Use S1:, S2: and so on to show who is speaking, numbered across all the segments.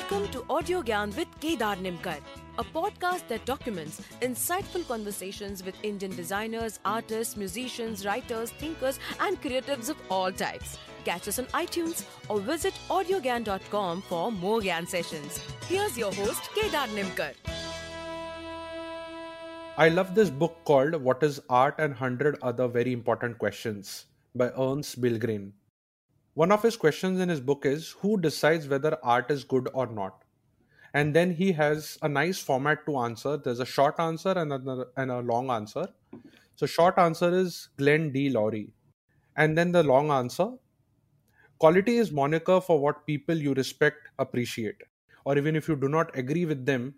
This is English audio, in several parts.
S1: Welcome to Audio Gyan with Kedar Nimkar, a podcast that documents insightful conversations with Indian designers, artists, musicians, writers, thinkers, and creatives of all types. Catch us on iTunes or visit audiogyan.com for more Gyan sessions. Here's your host, Kedar Nimkar.
S2: I love this book called What is Art and 100 Other Very Important Questions by Ernst Billgren. One of his questions in his book is Who decides whether art is good or not? And then he has a nice format to answer. There's a short answer and a, and a long answer. So, short answer is Glenn D. Lowry. And then the long answer Quality is moniker for what people you respect appreciate. Or even if you do not agree with them,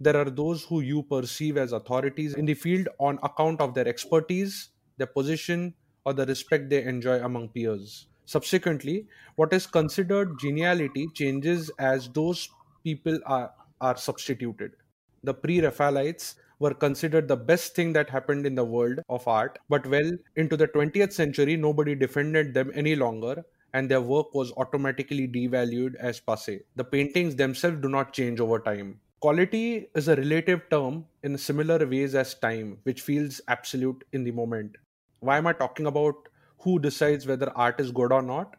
S2: there are those who you perceive as authorities in the field on account of their expertise, their position, or the respect they enjoy among peers. Subsequently, what is considered geniality changes as those people are, are substituted. The pre Raphaelites were considered the best thing that happened in the world of art, but well into the 20th century, nobody defended them any longer, and their work was automatically devalued as passe. The paintings themselves do not change over time. Quality is a relative term in similar ways as time, which feels absolute in the moment. Why am I talking about who decides whether art is good or not?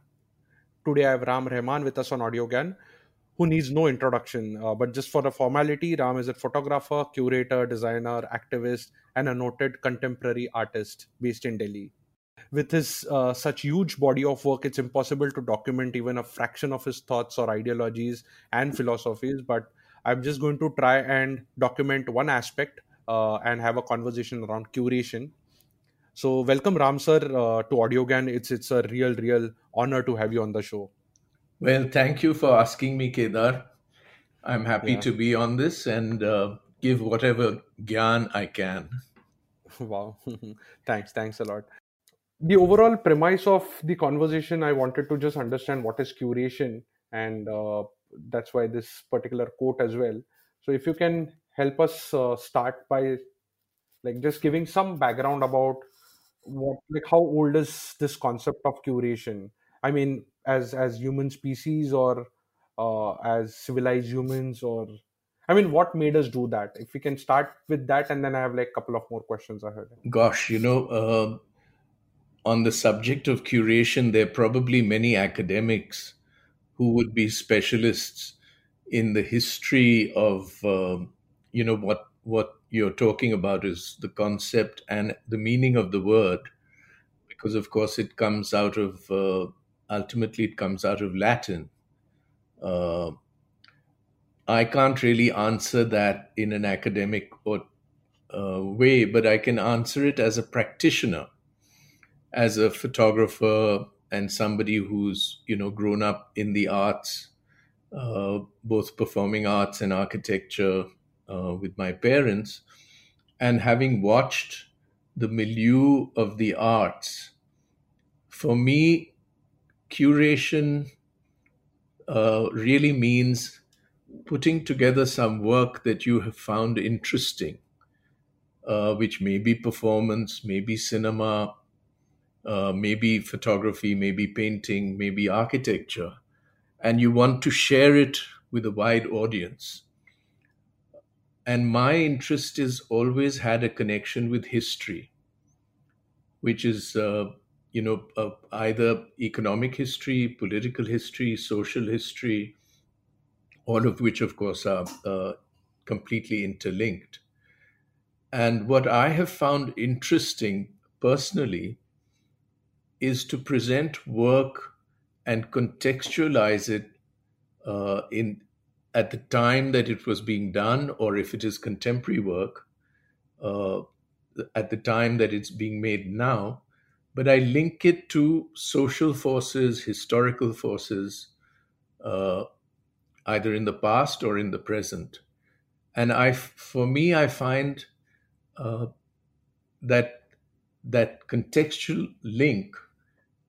S2: Today I have Ram Rahman with us on Audio AudioGyan, who needs no introduction. Uh, but just for the formality, Ram is a photographer, curator, designer, activist, and a noted contemporary artist based in Delhi. With his uh, such huge body of work, it's impossible to document even a fraction of his thoughts or ideologies and philosophies. But I'm just going to try and document one aspect uh, and have a conversation around curation. So, welcome, Ram sir, uh, to AudioGyan. It's it's a real, real honor to have you on the show.
S3: Well, thank you for asking me, Kedar. I'm happy
S2: Yeah.
S3: to be on this and uh, give whatever gyan I can.
S2: wow, thanks, thanks a lot. The overall premise of the conversation, I wanted to just understand what is curation, and uh, that's why this particular quote as well. So, if you can help us uh, start by like just giving some background about what like how old is this concept of curation? I mean as as human species or uh, as civilized humans or i mean what made us do that? If we can start with that and then i have like a couple of more questions ahead.
S3: Gosh, you know, uh, on the subject of curation, there are probably many academics who would be specialists in the history of, um you know, what what you're talking about is the concept and the meaning of the word, because of course it comes out of uh, ultimately it comes out of Latin. Uh, I can't really answer that in an academic or uh, way, but I can answer it as a practitioner, as a photographer, and somebody who's you know grown up in the arts, uh, both performing arts and architecture, uh, with my parents, and having watched the milieu of the arts. For me, curation uh, really means putting together some work that you have found interesting uh, which may be performance, maybe cinema, uh, maybe photography, maybe painting, maybe architecture, and you want to share it with a wide audience. And my interest has always had a connection with history, which is, uh, you know, uh, either economic history, political history, social history, all of which, of course, are uh, completely interlinked. And what I have found interesting personally is to present work and contextualize it uh, in at the time that it was being done, or if it is contemporary work, uh, at the time that it's being made now. But I link it to social forces, historical forces, uh, either in the past or in the present. And I, for me, I find uh, that that contextual link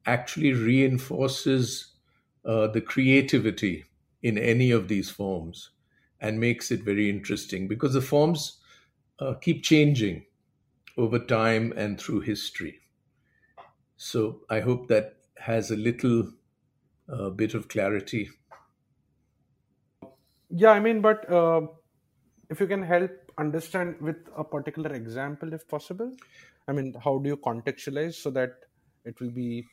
S3: actually reinforces uh, the creativity in any of these forms and makes it very interesting because the forms uh, keep changing over time and through history. So I hope that has a little uh, bit of clarity.
S2: Yeah, I mean, but uh, if you can help understand with a particular example, if possible, I mean, how do you contextualize so that it will be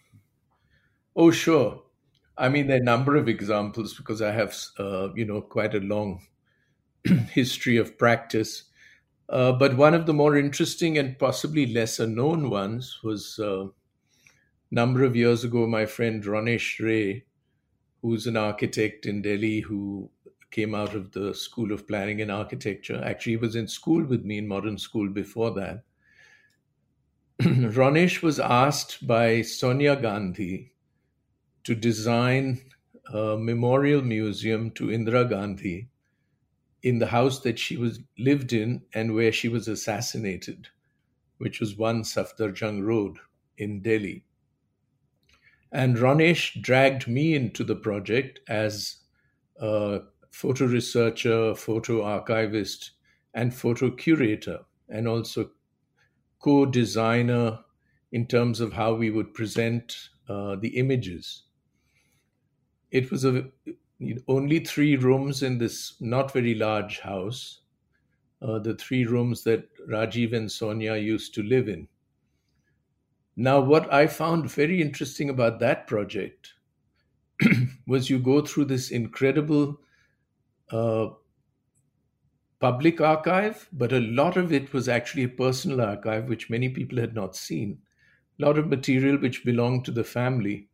S3: Oh, sure. I mean, there are a number of examples because I have, uh, you know, quite a long history of practice. Uh, but one of the more interesting and possibly lesser known ones was a uh, number of years ago, my friend Ronesh Ray, who's an architect in Delhi who came out of the School of Planning and Architecture. Actually, he was in school with me in modern school before that. Ronesh was asked by Sonia Gandhi to design a memorial museum to Indira Gandhi in the house that she was lived in and where she was assassinated, which was one Safdarjung Road in Delhi. And Ronesh dragged me into the project as a photo researcher, photo archivist, and photo curator, and also co designer in terms of how we would present uh, the images. It was a, only three rooms in this not very large house, uh, the three rooms that Rajiv and Sonia used to live in. Now, what I found very interesting about that project was you go through this incredible uh, public archive, but a lot of it was actually a personal archive, which many people had not seen. A lot of material which belonged to the family.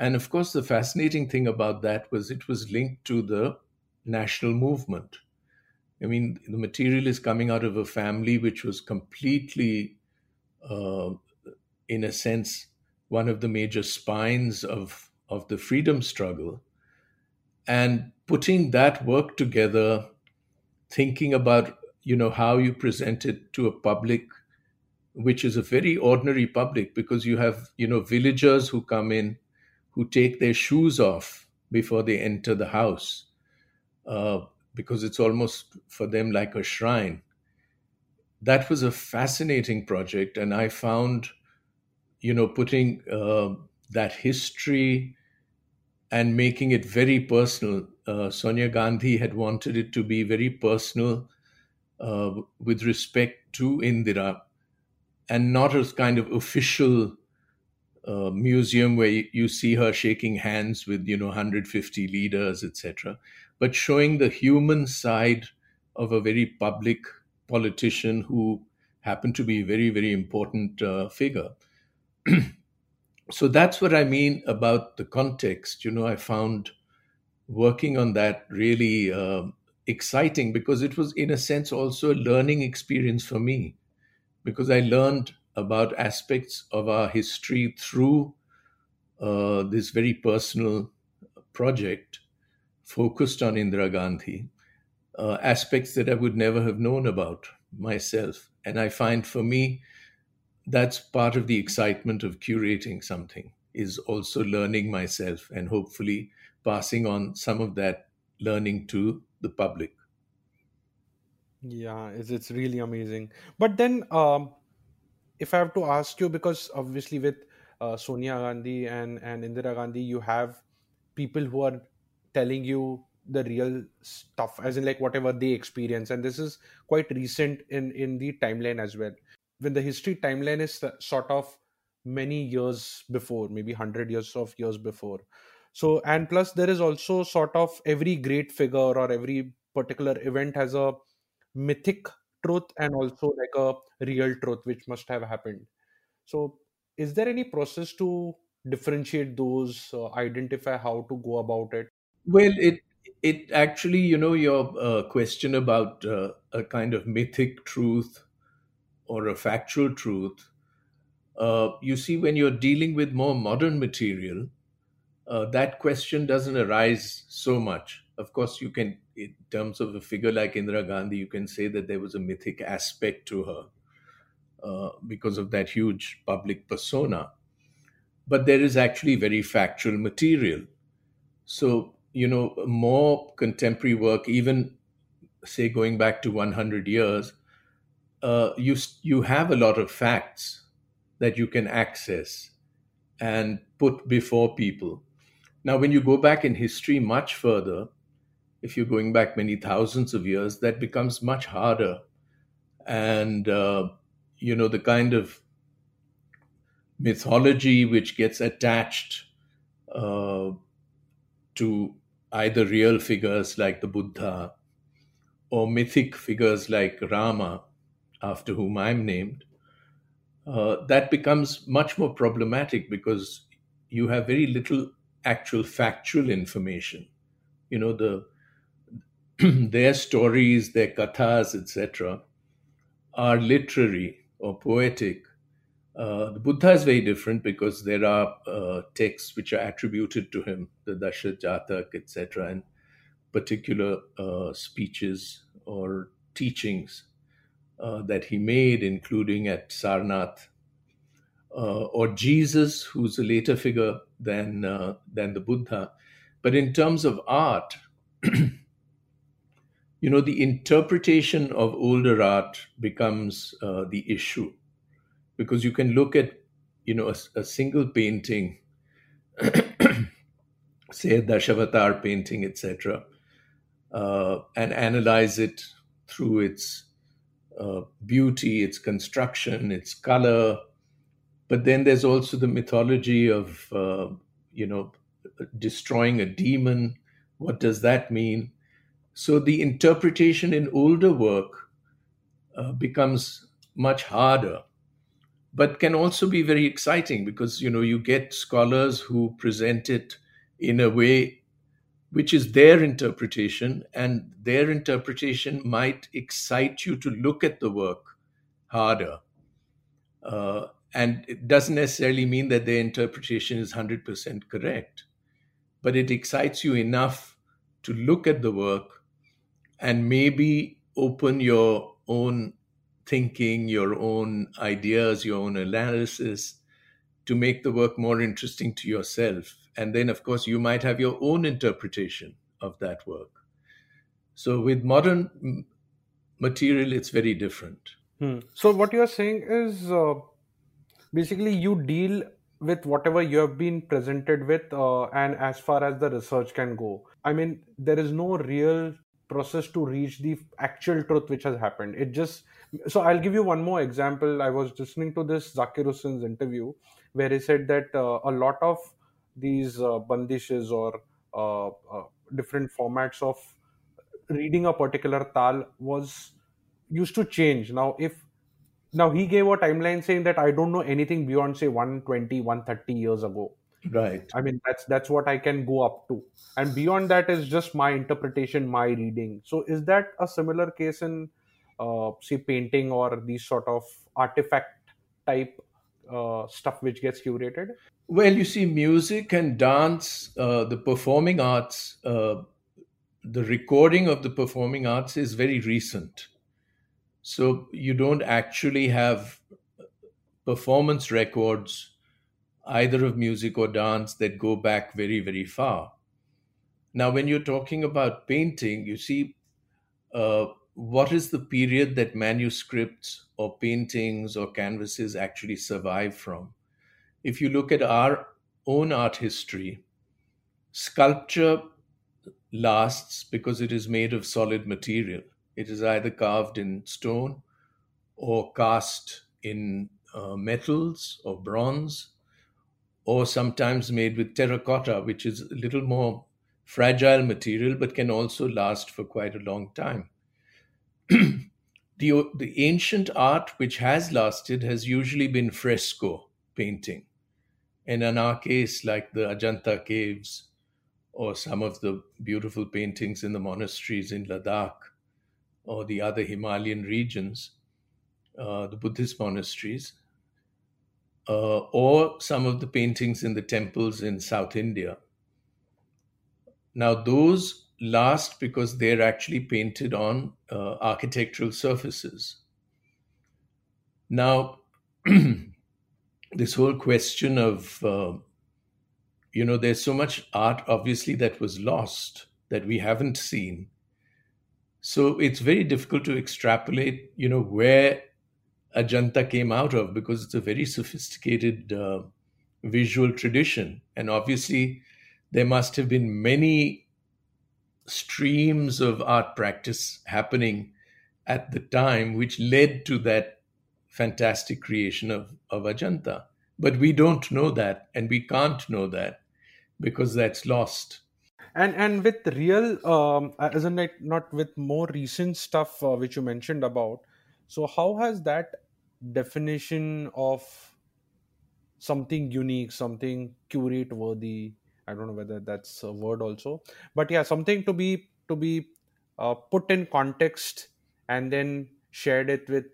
S3: And of course, the fascinating thing about that was it was linked to the national movement. I mean, the material is coming out of a family which was completely uh, in a sense, one of the major spines of, of the freedom struggle. And putting that work together, thinking about, you know, how you present it to a public, which is a very ordinary public, because you have, you know, villagers who come in who take their shoes off before they enter the house, uh, because it's almost for them like a shrine. That was a fascinating project, and I found you know, putting uh, that history and making it very personal. Uh, Sonia Gandhi had wanted it to be very personal uh, with respect to Indira and not as kind of official uh, museum where you see her shaking hands with, you know, 150 leaders, etc., but showing the human side of a very public politician who happened to be a very, very important uh, figure. so that's what I mean about the context. You know, I found working on that really uh, exciting because it was, in a sense, also a learning experience for me because I learned about aspects of our history through uh, this very personal project focused on Indira Gandhi, uh, aspects that I would never have known about myself. And I find for me, that's part of the excitement of curating something is also learning myself and hopefully passing on some of that learning to the public
S2: yeah it's, it's really amazing but then um if i have to ask you because obviously with uh, sonia gandhi and and indira gandhi you have people who are telling you the real stuff as in like whatever they experience. And this is quite recent in in the timeline as well. When the history timeline is sort of many years before maybe 100 years of years before. So and plus there is also sort of every great figure or every particular event has a mythic truth and also like a real truth which must have happened so is there any process to differentiate those uh, identify how to go about it
S3: well it it actually you know your uh, question about uh, a kind of mythic truth or a factual truth, uh, you see, when you're dealing with more modern material, uh, that question doesn't arise so much. Of course, you can, in terms of a figure like Indira Gandhi, you can say that there was a mythic aspect to her uh, because of that huge public persona. But there is actually very factual material. So, you know, more contemporary work, even say going back to 100 years, uh, you you have a lot of facts that you can access and put before people. Now, when you go back in history much further, if you're going back many thousands of years, that becomes much harder. And, uh, you know, the kind of mythology which gets attached uh, to either real figures like the Buddha or mythic figures like Rama, after whom I'm named, uh, that becomes much more problematic because you have very little actual factual information. You know, the their stories, their kathas, etc., are literary or poetic. Uh, the Buddha is very different because there are uh, texts which are attributed to him, the Dasha Jatak, etc., and particular uh, speeches or teachings uh, that he made, including at Sarnath, uh, or Jesus, who's a later figure than uh, than the Buddha. But in terms of art, you know, the interpretation of older art becomes uh, the issue because you can look at, you know, a, a single painting, say a Dashavatar painting, etc., uh, and analyze it through its uh, beauty, its construction, its color. But then there's also the mythology of, uh, you know, destroying a demon. What does that mean? So the interpretation in older work uh, becomes much harder, but can also be very exciting because you know you get scholars who present it in a way which is their interpretation, and their interpretation might excite you to look at the work harder. Uh, and it doesn't necessarily mean that their interpretation is 100% correct, but it excites you enough to look at the work and maybe open your own thinking, your own ideas, your own analysis to make the work more interesting to yourself. And then, of course, you might have your own interpretation of that work. So, with modern material, it's very different.
S2: Hmm. So, what you're saying is uh, basically you deal with whatever you have been presented with, uh, and as far as the research can go. I mean, there is no real process to reach the actual truth which has happened. It just so i'll give you one more example. I was listening to this zakir Hussain's interview where he said that uh, a lot of these uh, bandishes or uh, uh, different formats of reading a particular tal was used to change. Now if now he gave a timeline saying that i don't know anything beyond say 120 130 years ago
S3: right.
S2: I mean that's that's what i can go up to. And beyond that is just my interpretation my reading. So is that a similar case in uh, say painting or these sort of artifact type uh, stuff which gets curated?
S3: Well you see music and dance uh, the performing arts uh, the recording of the performing arts is very recent. So you don't actually have performance records either of music or dance that go back very, very far. Now, when you're talking about painting, you see, uh, what is the period that manuscripts or paintings or canvases actually survive from? If you look at our own art history, sculpture lasts because it is made of solid material. It is either carved in stone or cast in uh, metals or bronze or sometimes made with terracotta, which is a little more fragile material but can also last for quite a long time. the, the ancient art which has lasted has usually been fresco painting. And in our case, like the Ajanta caves or some of the beautiful paintings in the monasteries in Ladakh or the other Himalayan regions, uh, the Buddhist monasteries, uh, or some of the paintings in the temples in South India. Now, those last because they're actually painted on uh, architectural surfaces. Now, this whole question of, uh, you know, there's so much art obviously that was lost that we haven't seen. So it's very difficult to extrapolate, you know, where Ajanta came out of because it's a very sophisticated uh, visual tradition. And obviously, there must have been many streams of art practice happening at the time, which led to that fantastic creation of, of Ajanta. But we don't know that, and we can't know that because that's lost.
S2: And and with real, um, isn't it not with more recent stuff uh, which you mentioned about? So how has that definition of something unique, something curate worthy? I don't know whether that's a word also, but yeah, something to be to be uh, put in context and then shared it with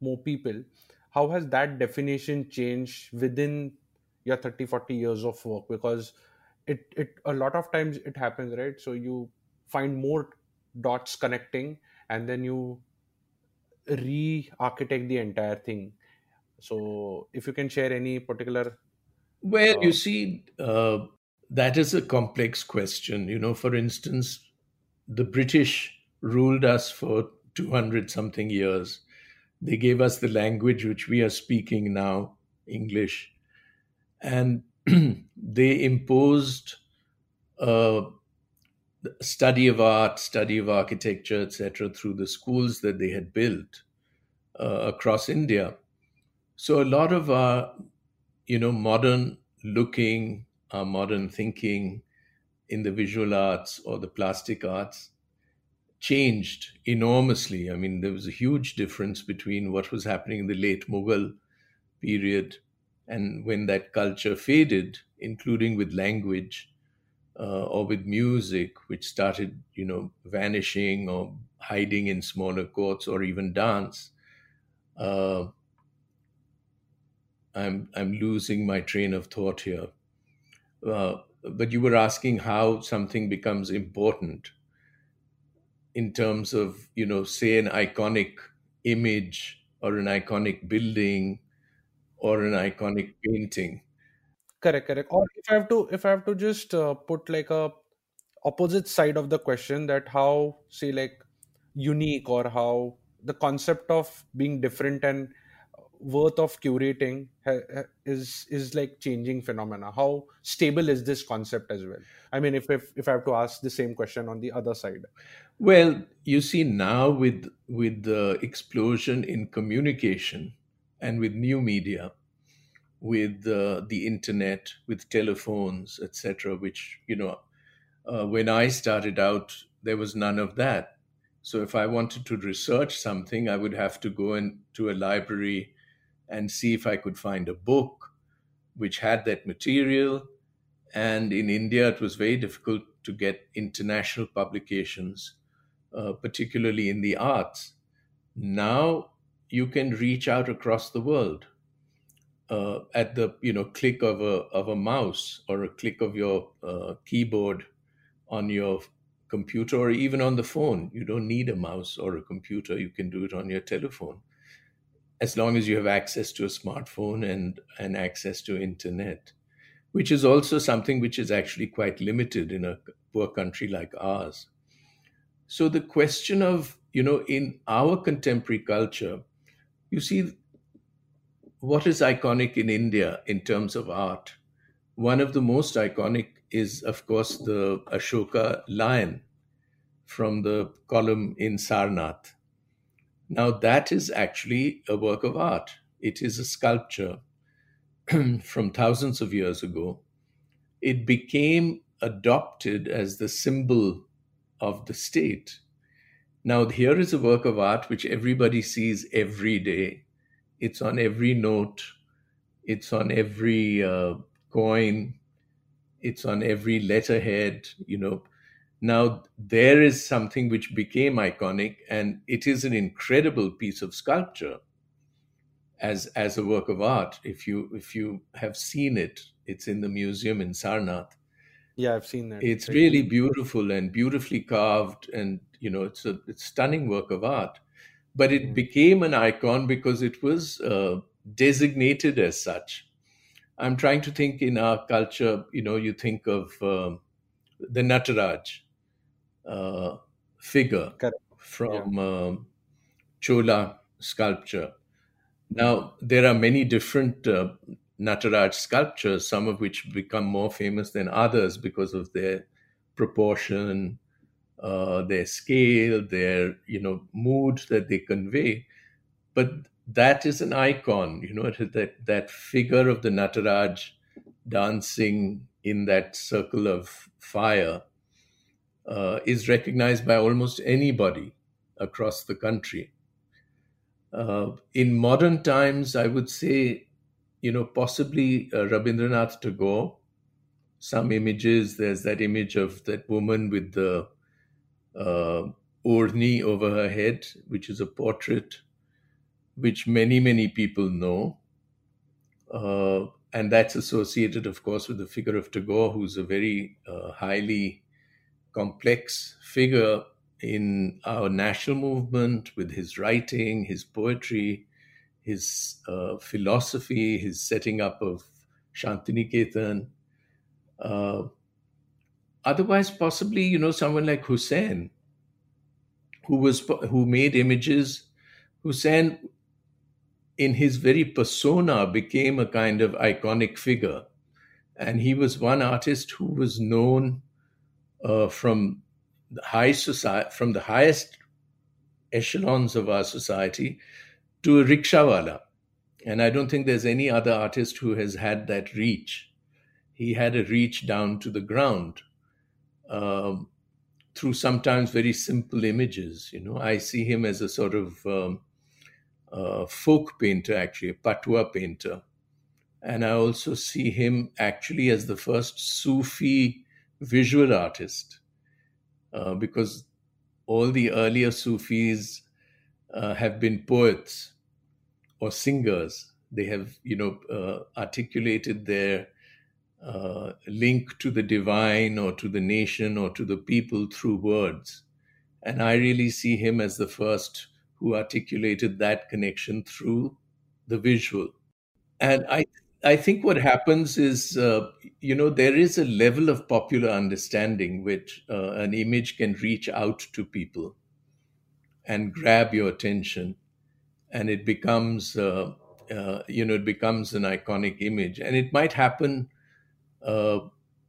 S2: more people. How has that definition changed within your 30 40 years of work? Because it it a lot of times it happens right? So you find more dots connecting and then you re-architect the entire thing. So if you can share any particular
S3: well uh, you see uh, that is a complex question. You know for instance the british ruled us for 200 something years. They gave us the language which we are speaking now english. And they imposed uh, study of art, study of architecture, etc., through the schools that they had built uh, across India. So a lot of our, you know, modern looking, our modern thinking in the visual arts or the plastic arts changed enormously. I mean, there was a huge difference between what was happening in the late Mughal period and when that culture faded, including with language uh, or with music, which started, you know, vanishing or hiding in smaller courts or even dance, uh, I'm I'm losing my train of thought here. Uh, but you were asking how something becomes important in terms of, you know, say an iconic image or an iconic building or an iconic painting.
S2: Correct, correct. Or if I have to, if I have to just uh, put like a opposite side of the question, that how say like unique or how the concept of being different and worth of curating is is like changing phenomena. How stable is this concept as well? I mean if if, if i have to ask the same question on the other side.
S3: Well you see now with with the explosion in communication and with new media, with uh, the internet, with telephones, etc., which, you know, uh, when I started out, there was none of that. So if I wanted to research something, I would have to go into a library and see if I could find a book which had that material. And in India, it was very difficult to get international publications, uh, particularly in the arts. Now you can reach out across the world uh, at the you know click of a of a mouse or a click of your uh, keyboard on your computer or even on the phone. You don't need a mouse or a computer. You can do it on your telephone, as long as you have access to a smartphone and and access to internet, which is also something which is actually quite limited in a poor country like ours. So the question of you know in our contemporary culture you see, what is iconic in India in terms of art? One of the most iconic is, of course, the Ashoka lion from the column in Sarnath. Now, that is actually a work of art. It is a sculpture from thousands of years ago. It became adopted as the symbol of the state now, here is a work of art which everybody sees every day. It's on every note, it's on every uh, coin, it's on every letterhead, you know. Now, there is something which became iconic, and it is an incredible piece of sculpture as, as a work of art. If you, if you have seen it, it's in the museum in Sarnath.
S2: Yeah, I've seen that.
S3: It's really beautiful and beautifully carved, and you know, it's a it's stunning work of art. But it mm. became an icon because it was uh, designated as such. I'm trying to think in our culture. You know, you think of uh, the Nataraj uh, figure
S2: Correct.
S3: from yeah. Um, Chola sculpture. Now there are many different uh, Nataraj sculptures, some of which become more famous than others because of their proportion, uh, their scale, their you know mood that they convey. But that is an icon, you know, that that figure of the Nataraj dancing in that circle of fire uh, is recognized by almost anybody across the country. Uh, in modern times, I would say, you know, possibly uh, Rabindranath Tagore. Some images, there's that image of that woman with the uh, orni over her head, which is a portrait which many, many people know. Uh, and that's associated, of course, with the figure of Tagore, who's a very uh, highly complex figure in our national movement with his writing, his poetry, his uh, philosophy, his setting up of Shantiniketan. Uh, otherwise, possibly, you know, someone like Husain, who was who made images. Husain in his very persona became a kind of iconic figure. And he was one artist who was known uh, from the high society, from the highest echelons of our society to a rickshawala. And I don't think there's any other artist who has had that reach. He had a reach down to the ground um, through sometimes very simple images. You know, I see him as a sort of um, uh, folk painter, actually, a Patua painter. And I also see him actually as the first Sufi visual artist, uh, because all the earlier Sufis uh, have been poets or singers. They have, you know, uh, articulated their uh, link to the divine or to the nation or to the people through words. And I really see him as the first who articulated that connection through the visual. And I, I think what happens is, uh, you know, there is a level of popular understanding which uh, an image can reach out to people and grab your attention, and it becomes, uh, uh you know, it becomes an iconic image. And it might happen,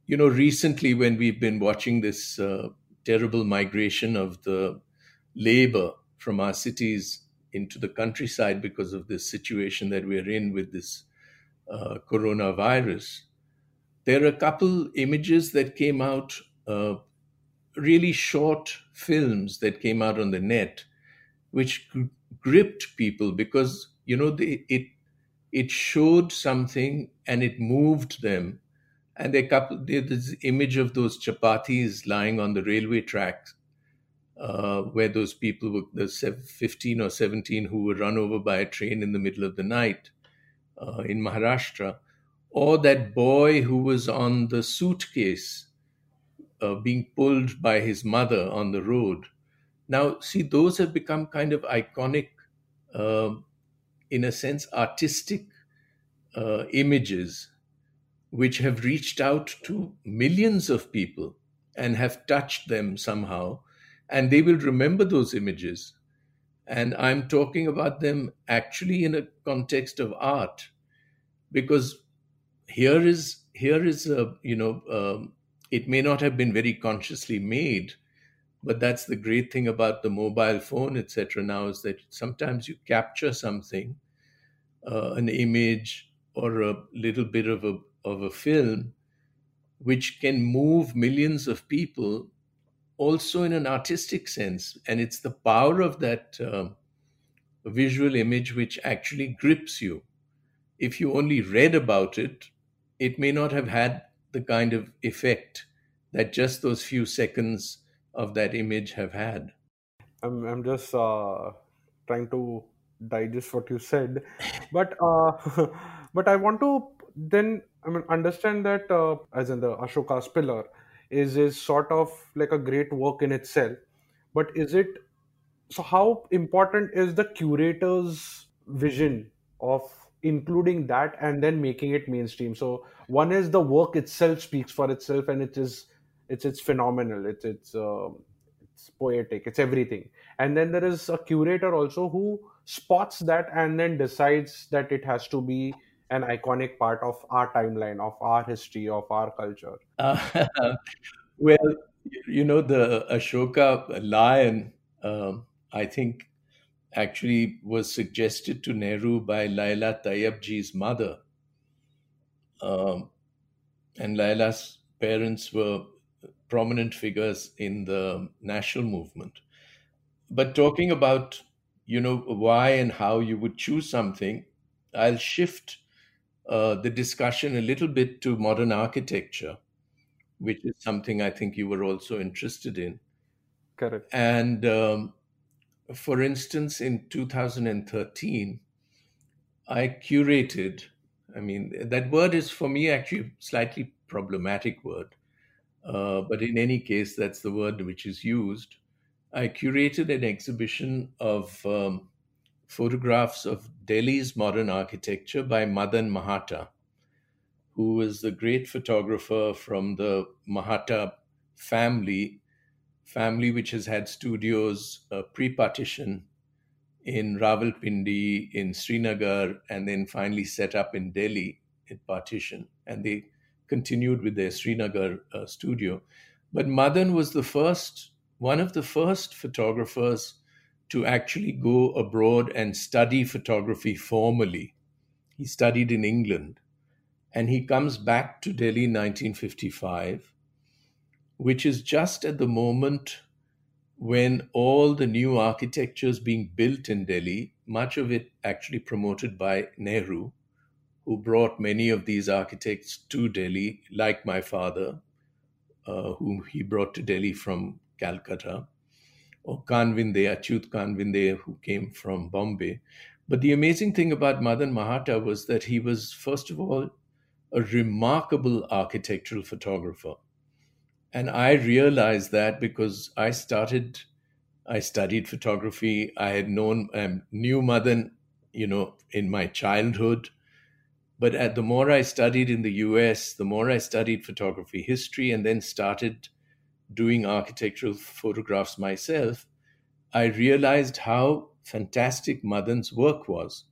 S3: you know, recently when we've been watching this uh, terrible migration of the labor from our cities into the countryside because of this situation that we're in with this uh, coronavirus. There are a couple images that came out, uh, really short films that came out on the net, which g- gripped people because you know they, it it showed something and it moved them. And they couple there's this image of those chapatis lying on the railway tracks uh, where those people were, the 15 or 17 who were run over by a train in the middle of the night uh, in Maharashtra, or that boy who was on the suitcase uh, being pulled by his mother on the road. Now, see, those have become kind of iconic, um, in a sense, artistic uh, images which have reached out to millions of people and have touched them somehow and they will remember those images. And I'm talking about them actually in a context of art, because here is here is a you know um, it may not have been very consciously made, but that's the great thing about the mobile phone, etc. Now is that sometimes you capture something, uh, an image or a little bit of a of a film, which can move millions of people also in an artistic sense. And it's the power of that uh, visual image which actually grips you. If you only read about it, it may not have had the kind of effect that just those few seconds of that image have had.
S2: I'm, I'm just uh, trying to digest what you said, but uh, but I want to then I mean understand that uh, as in the Ashoka's pillar, is is sort of like a great work in itself but is it so how important is the curator's vision of including that and then making it mainstream? So one is the work itself speaks for itself and it is it's it's phenomenal. It's it's uh, it's poetic. It's everything. And then there is a curator also who spots that and then decides that it has to be an iconic part of our timeline, of our history, of our culture? Uh,
S3: well, You know, the Ashoka lion, um, I think, actually was suggested to Nehru by Laila Tyabji's mother. Um, and Laila's parents were prominent figures in the national movement. But talking about, you know, why and how you would choose something, I'll shift uh, the discussion a little bit to modern architecture, which is something I think you were also interested in.
S2: Correct.
S3: And um, for instance, in 2013, I curated. I mean, that word is for me actually slightly problematic word, uh, but in any case, that's the word which is used. I curated an exhibition of um, photographs of Delhi's modern architecture by Madan Mahatta, who was the great photographer from the Mahatta family, family which has had studios uh, pre-partition in Rawalpindi, in Srinagar, and then finally set up in Delhi in partition. And they continued with their Srinagar uh, studio. But Madan was the first, one of the first photographers to actually go abroad and study photography formally. He studied in England and he comes back to Delhi in 1955, which is just at the moment when all the new architecture is being built in Delhi, much of it actually promoted by Nehru, who brought many of these architects to Delhi, like my father, uh, whom he brought to Delhi from Calcutta or Kanvinde, Achyut Kanvinde, who came from Bombay. But the amazing thing about Madan Mahatta was that he was, first of all, a remarkable architectural photographer. And I realized that because I started, I studied photography. I had known, um, knew Madan, you know, in my childhood. But at the more I studied in the US, the more I studied photography history and then started doing architectural photographs myself, I realized how fantastic Madan's work was.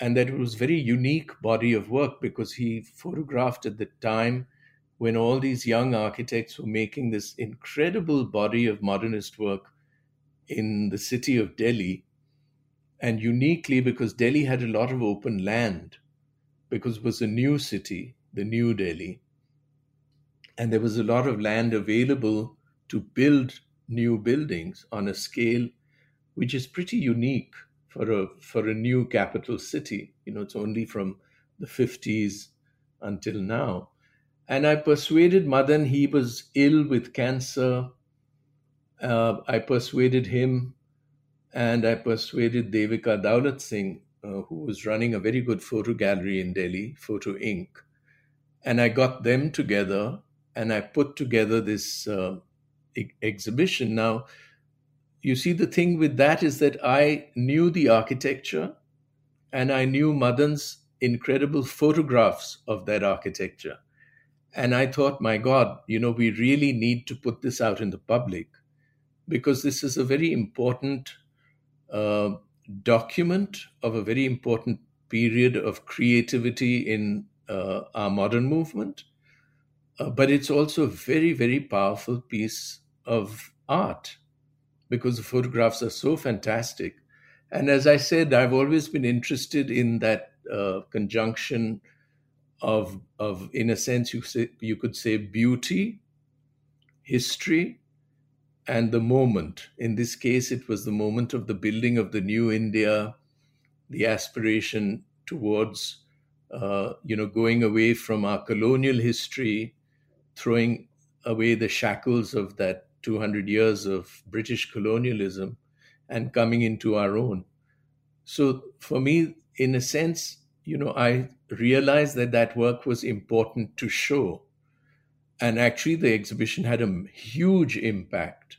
S3: And that it was very unique body of work because he photographed at the time when all these young architects were making this incredible body of modernist work in the city of Delhi. And uniquely because Delhi had a lot of open land, because it was a new city, the New Delhi and there was a lot of land available to build new buildings on a scale which is pretty unique for a for a new capital city. You know it's only from the 50s until now. And i persuaded madan he was ill with cancer. Uh, i persuaded him and i persuaded devika daulat singh uh, who was running a very good photo gallery in delhi Photoink. And i got them together and I put together this uh, e- exhibition. Now, you see, the thing with that is that I knew the architecture and I knew Madan's incredible photographs of that architecture. And I thought, my God, you know, we really need to put this out in the public because this is a very important uh, document of a very important period of creativity in uh, our modern movement uh, but it's also a very, very powerful piece of art because the photographs are so fantastic. And as I said, I've always been interested in that uh, conjunction of, of, in a sense, you, say, you could say beauty, history, and the moment. In this case, it was the moment of the building of the new India, the aspiration towards, uh, you know, going away from our colonial history throwing away the shackles of that 200 years of British colonialism and coming into our own. So for me, in a sense, you know, I realized that that work was important to show. And actually, the exhibition had a huge impact.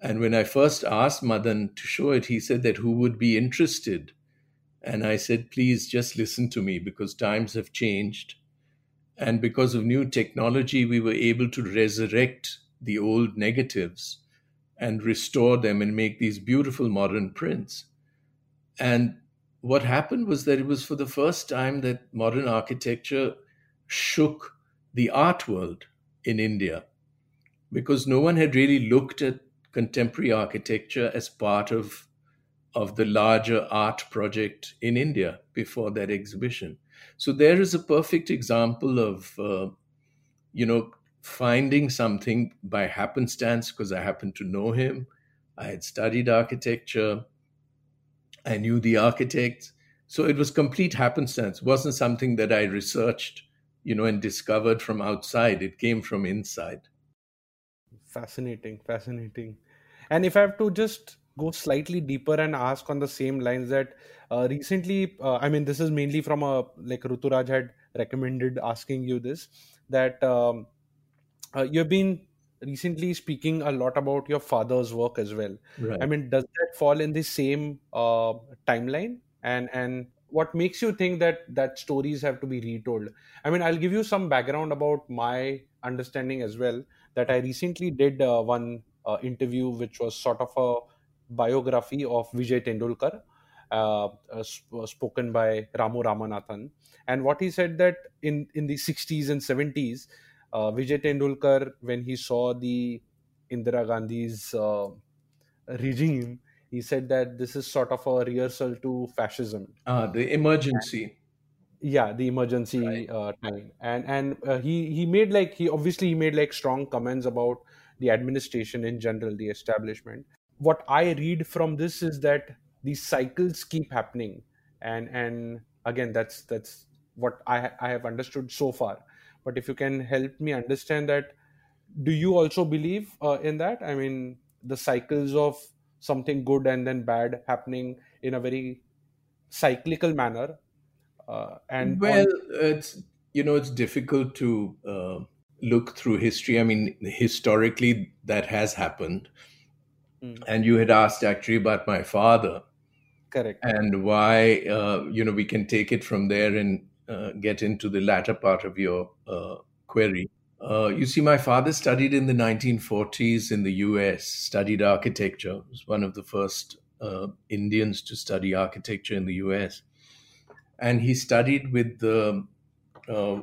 S3: And when I first asked Madan to show it, he said that who would be interested? And I said, please just listen to me because times have changed. And because of new technology, we were able to resurrect the old negatives and restore them and make these beautiful modern prints. And what happened was that it was for the first time that modern architecture shook the art world in India. because no one had really looked at contemporary architecture as part of of the larger art project in India before that exhibition. So there is a perfect example of, uh, you know, finding something by happenstance because I happened to know him. I had studied architecture. I knew the architects. So it was complete happenstance. It wasn't something that I researched, you know, and discovered from outside. It came from inside.
S2: Fascinating, fascinating. And if I have to just go slightly deeper and ask on the same lines that uh, recently, uh, I mean, this is mainly from a like Ruturaj had recommended asking you this that um, uh, you've been recently speaking a lot about your father's work as well.
S3: Right.
S2: I mean, does that fall in the same uh, timeline? And and what makes you think that that stories have to be retold? I mean, I'll give you some background about my understanding as well. That I recently did uh, one uh, interview, which was sort of a biography of Vijay Tendulkar, spoken by Ramu Ramanathan. And what he said that in in the 60s and 70s, uh, Vijay Tendulkar, when he saw the Indira Gandhi's uh, regime, he said that this is sort of a rehearsal to fascism.
S3: Ah, the emergency.
S2: Yeah, the emergency
S3: Right.
S2: uh, time, and and uh, he he made like he obviously he made like strong comments about the administration in general, the establishment. What I read from this is that these cycles keep happening, and and again that's that's what I I have understood so far. But if you can help me understand that, do you also believe uh, in that? I mean, the cycles of something good and then bad happening in a very cyclical manner, uh, and
S3: Well,
S2: on
S3: it's you know it's difficult to uh, look through history. I mean, historically that has happened.
S2: Mm,
S3: And you had asked actually about my father
S2: correct.
S3: and why uh, you know we can take it from there and uh, get into the latter part of your uh, query. Uh, you see, my father studied in the 1940s in the U.S. Studied architecture. Was one of the first uh, Indians to study architecture in the U.S. And he studied with the uh,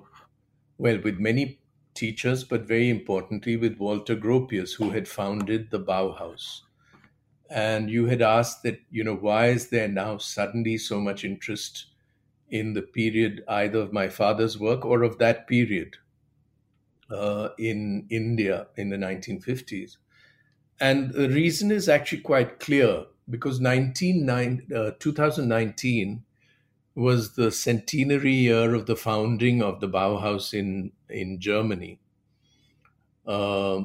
S3: well with many teachers, but very importantly with Walter Gropius, who had founded the Bauhaus. And you had asked that, you know, why is there now suddenly so much interest in the period either of my father's work or of that period uh, in India in the 1950s? And the reason is actually quite clear because 19, uh, 2019 was the centenary year of the founding of the Bauhaus in, in Germany. Uh,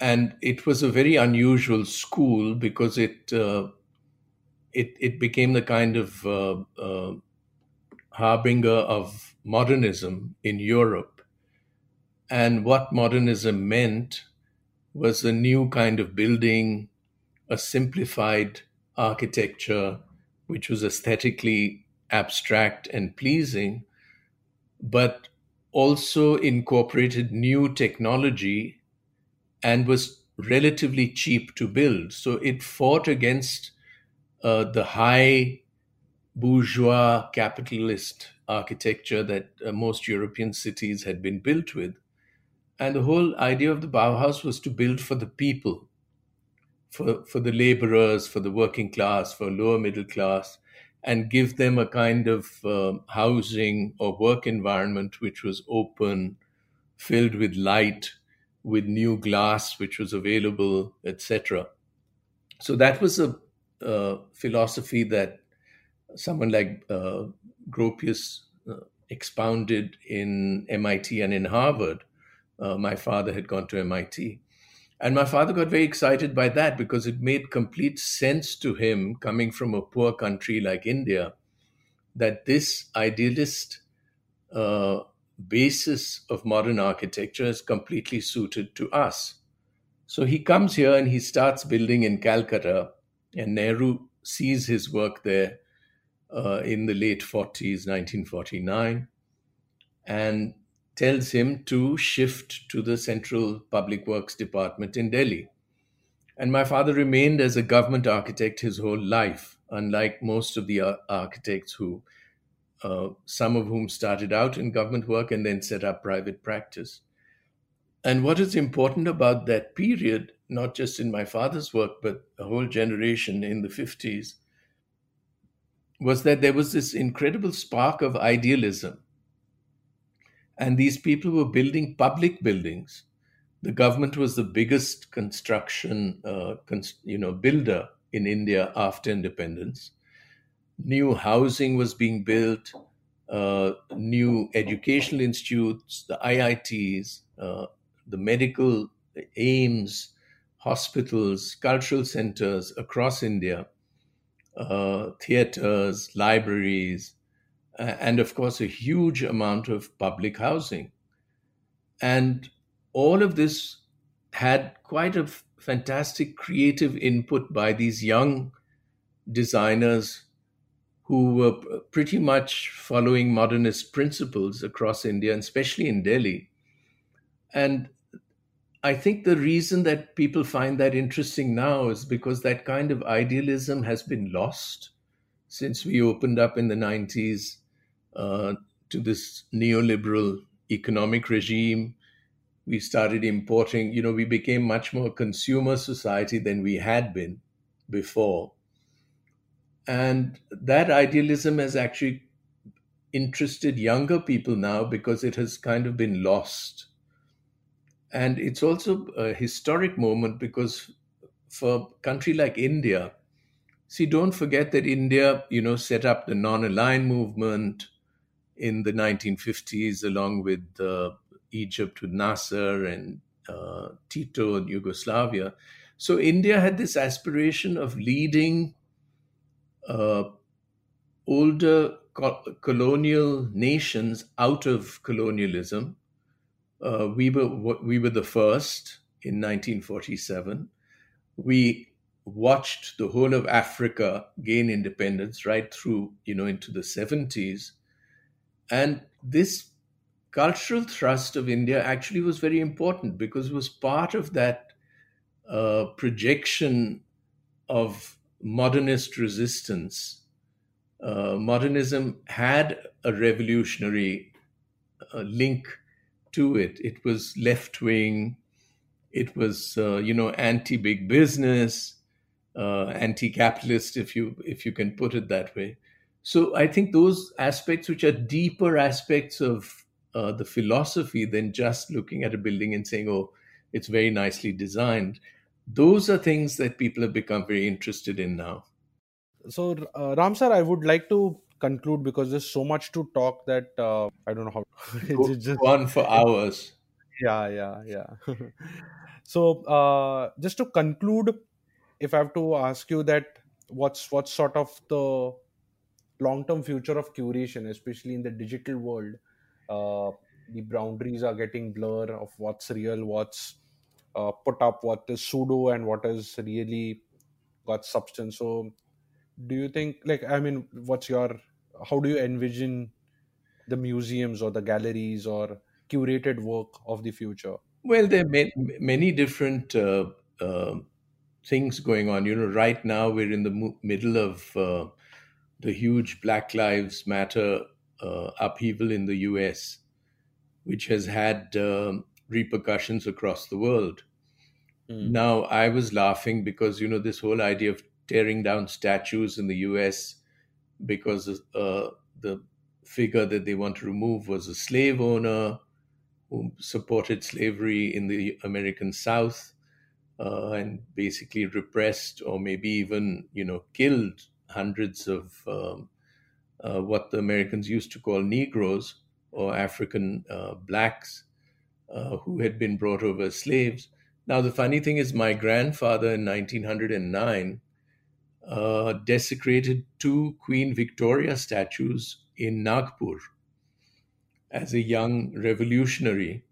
S3: and it was a very unusual school because it uh, it it became the kind of uh, uh, harbinger of modernism in Europe. And what modernism meant was a new kind of building, a simplified architecture, which was aesthetically abstract and pleasing, but also incorporated new technology and was relatively cheap to build. So it fought against uh, the high bourgeois capitalist architecture that uh, most European cities had been built with. And the whole idea of the Bauhaus was to build for the people, for, for the laborers, for the working class, for lower middle class, and give them a kind of uh, housing or work environment which was open, filled with light, with new glass which was available, etc. So that was a, philosophy that someone like uh, Gropius uh, expounded in MIT and in Harvard. Uh, my father had gone to MIT. And my father got very excited by that because it made complete sense to him, coming from a poor country like India, that this idealist uh, basis of modern architecture is completely suited to us. So he comes here and he starts building in Calcutta, and Nehru sees his work there uh, in the late 40s, 1949, and tells him to shift to the Central Public Works Department in Delhi. And my father remained as a government architect his whole life, unlike most of the uh, architects who, uh, some of whom started out in government work and then set up private practice. And what is important about that period, not just in my father's work, but a whole generation in the 50s, was that there was this incredible spark of idealism. And these people were building public buildings. The government was the biggest construction, uh, you know, builder in India after independence. New housing was being built, uh, new educational institutes, the IITs, uh, the medical AIIMS, hospitals, cultural centers across India, uh, theaters, libraries, and of course, a huge amount of public housing. And all of this had quite a f- fantastic creative input by these young designers who were pretty much following modernist principles across India, and especially in Delhi. And I think the reason that people find that interesting now is because that kind of idealism has been lost since we opened up in the 90s uh, to this neoliberal economic regime. We started importing, you know, we became much more consumer society than we had been before. And that idealism has actually interested younger people now because it has kind of been lost. And it's also a historic moment because for a country like India, see, don't forget that India, you know, set up the non-aligned movement in the 1950s, along with uh, Egypt with Nasser and uh, Tito and Yugoslavia. So India had this aspiration of leading uh, older co- colonial nations out of colonialism. Uh, we were we were the first in 1947. We watched the whole of Africa gain independence right through you know into the 70s, and this cultural thrust of India actually was very important because it was part of that uh, projection of modernist resistance. Uh, modernism had a revolutionary uh, link to it. It was left wing. It was, uh, you know, anti big business, uh, anti capitalist, if you if you can put it that way. So I think those aspects, which are deeper aspects of uh, the philosophy than just looking at a building and saying, "Oh, it's very nicely designed," those are things that people have become very interested in now.
S2: So uh, ram sir i would like to conclude because there's so much to talk that uh, i don't know how
S3: go, just, on for hours.
S2: Yeah yeah yeah. So uh, just to conclude if i have to ask you that what's what's sort of the long term future of curation especially in the digital world uh, the boundaries are getting blur of what's real what's uh, put up what is pseudo and what is really got substance. So do you think like i mean what's your how do you envision the museums or the galleries or curated work of the future?
S3: Well there are many, different uh, uh, things going on. You know right now we're in the middle of uh, the huge black lives matter uh, upheaval in the us which has had um, repercussions across the world. Mm. Now, I was laughing because, you know, this whole idea of tearing down statues in the US because uh, the figure that they want to remove was a slave owner who supported slavery in the American South uh, and basically repressed or maybe even, you know, killed hundreds of um, uh, what the Americans used to call Negroes or African uh, blacks uh, who had been brought over as slaves. Now, the funny thing is, my grandfather in 1909 uh, desecrated two Queen Victoria statues in Nagpur as a young revolutionary.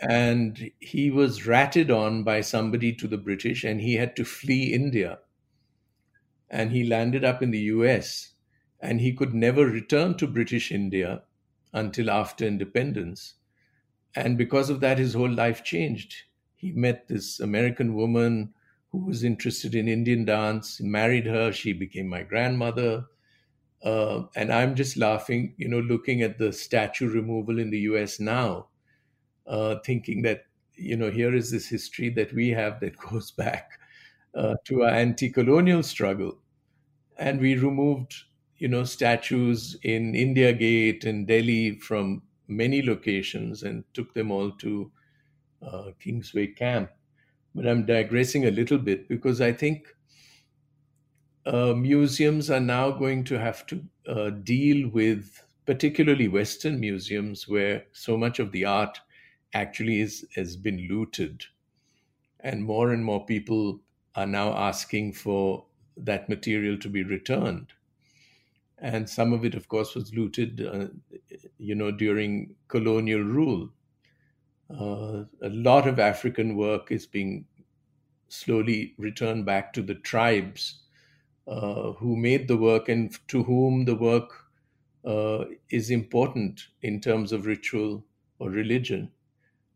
S3: And he was ratted on by somebody to the British, and he had to flee India. And he landed up in the US, and he could never return to British India until after independence. And because of that, his whole life changed. He met this American woman who was interested in Indian dance, married her, she became my grandmother. Uh, and I'm just laughing, you know, looking at the statue removal in the US now, uh, thinking that you know, here is this history that we have that goes back uh, to our anti-colonial struggle, and we removed, you know, statues in India Gate and Delhi from many locations and took them all to uh, Kingsway Camp. But I'm digressing a little bit because I think uh, museums are now going to have to uh, deal with, particularly Western museums, where so much of the art actually is, has been looted. And more and more people are now asking for that material to be returned. And some of it, of course, was looted, uh, you know, during colonial rule. Uh, a lot of African work is being slowly returned back to the tribes uh, who made the work and to whom the work uh, is important in terms of ritual or religion.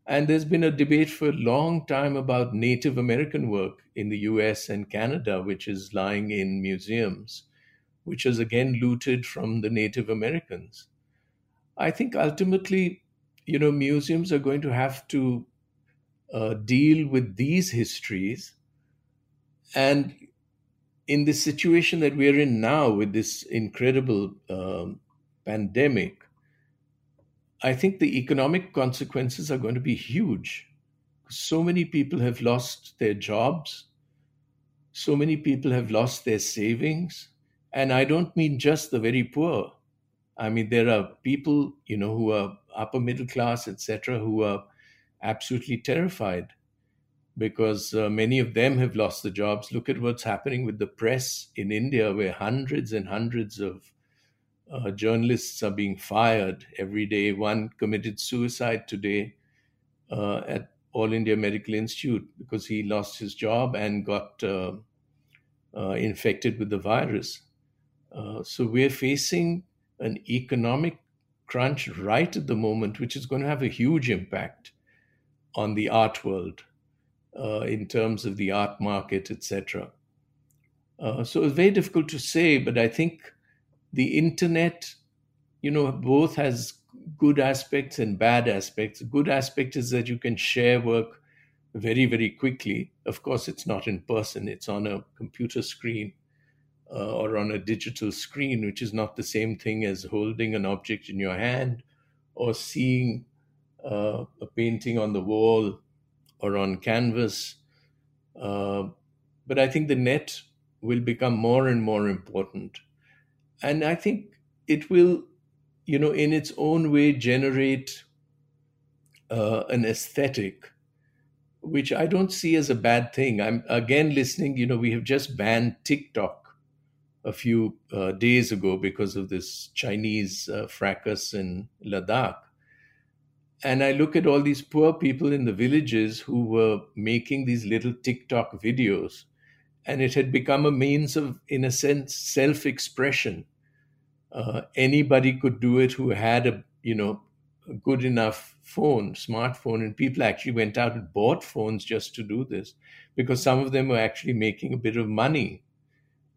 S3: And there's been a debate for a long time about Native American work in the US and Canada, which is lying in museums, which is again looted from the Native Americans. I think ultimately, you know, museums are going to have to uh, deal with these histories. And in the situation that we're in now with this incredible um, pandemic, I think the economic consequences are going to be huge. So many people have lost their jobs. So many people have lost their savings. And I don't mean just the very poor. I mean, there are people, you know, who are upper middle class, etc., who are absolutely terrified because uh, many of them have lost the jobs. Look at what's happening with the press in India, where hundreds and hundreds of uh, journalists are being fired every day. One committed suicide today uh, at All India Medical Institute because he lost his job and got uh, uh, infected with the virus. Uh, so we're facing an economic crunch right at the moment, which is going to have a huge impact on the art world uh, in terms of the art market, etc. Uh, so it's very difficult to say, but I think the internet, you know, both has good aspects and bad aspects. Good aspect is that you can share work very, very quickly. Of course, it's not in person, it's on a computer screen uh, or on a digital screen, which is not the same thing as holding an object in your hand or seeing uh, a painting on the wall or on canvas. Uh, but I think the net will become more and more important and I think it will, you know, in its own way, generate uh, an aesthetic, which I don't see as a bad thing. I'm again listening. You know, we have just banned TikTok a few uh, days ago because of this Chinese uh, fracas in Ladakh. And I look at all these poor people in the villages who were making these little TikTok videos and it had become a means of, in a sense, self-expression. Uh, anybody could do it who had a, you know, a good enough phone, smartphone, and people actually went out and bought phones just to do this, because some of them were actually making a bit of money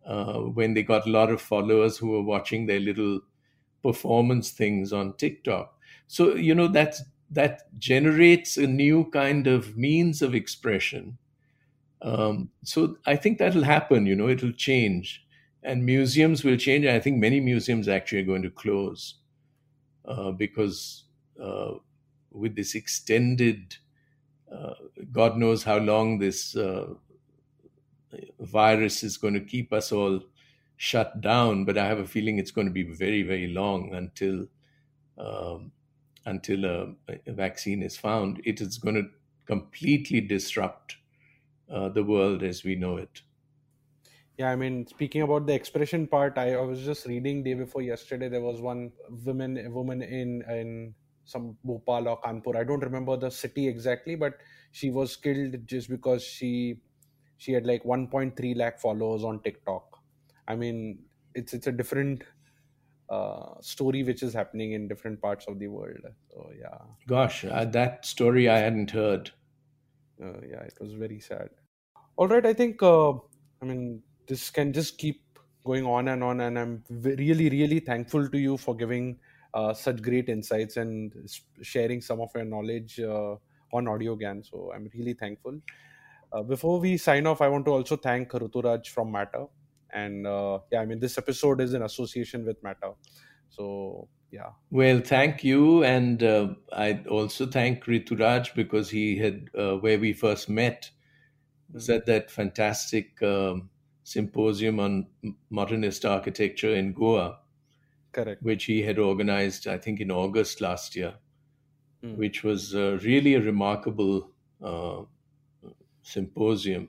S3: uh, when they got a lot of followers who were watching their little performance things on TikTok. So you know that's that generates a new kind of means of expression um, so I think that'll happen. You know, it'll change, and museums will change. I think many museums actually are going to close uh, because uh, with this extended, uh, God knows how long this uh, virus is going to keep us all shut down. But I have a feeling it's going to be very, very long until um, until a, a vaccine is found. It is going to completely disrupt uh, the world as we know it.
S2: Yeah, I mean, speaking about the expression part, I, I was just reading day before yesterday. There was one woman, a woman in in some Bhopal or Kanpur. I don't remember the city exactly, but she was killed just because she she had like 1.3 lakh followers on TikTok. I mean, it's it's a different uh, story which is happening in different parts of the world. So yeah.
S3: Gosh, uh, that story I hadn't heard.
S2: Uh, yeah, it was very sad. All right, I think uh, I mean this can just keep going on and on, and I'm really, really thankful to you for giving uh, such great insights and sharing some of your knowledge uh, on Audio Gyan. So I'm really thankful. Uh, before we sign off, I want to also thank Ruturaj from Matter. And uh, yeah, I mean, this episode is in association with Matter. So yeah.
S3: Well, thank you. And uh, I also thank Rituraj because he had, uh, where we first met, was at that fantastic um, symposium on modernist architecture in Goa.
S2: Correct.
S3: Which he had organized, I think, in August last year, mm. which was uh, really a remarkable uh, symposium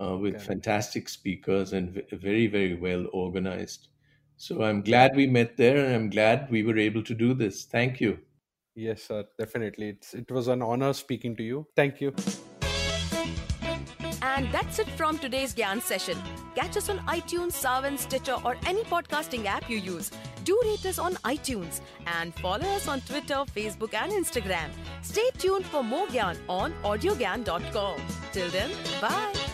S3: uh, with Correct. fantastic speakers and v- very, very well organized. So I'm glad we met there and I'm glad we were able to do this. Thank you.
S2: Yes, sir, definitely. It's, it was an honor speaking to you. Thank you.
S1: And that's it from today's Gyan session. Catch us on iTunes, Saavn, Stitcher, or any podcasting app you use. Do rate us on iTunes and follow us on Twitter, Facebook, and Instagram. Stay tuned for more Gyan on audiogyan.com. Till then, bye.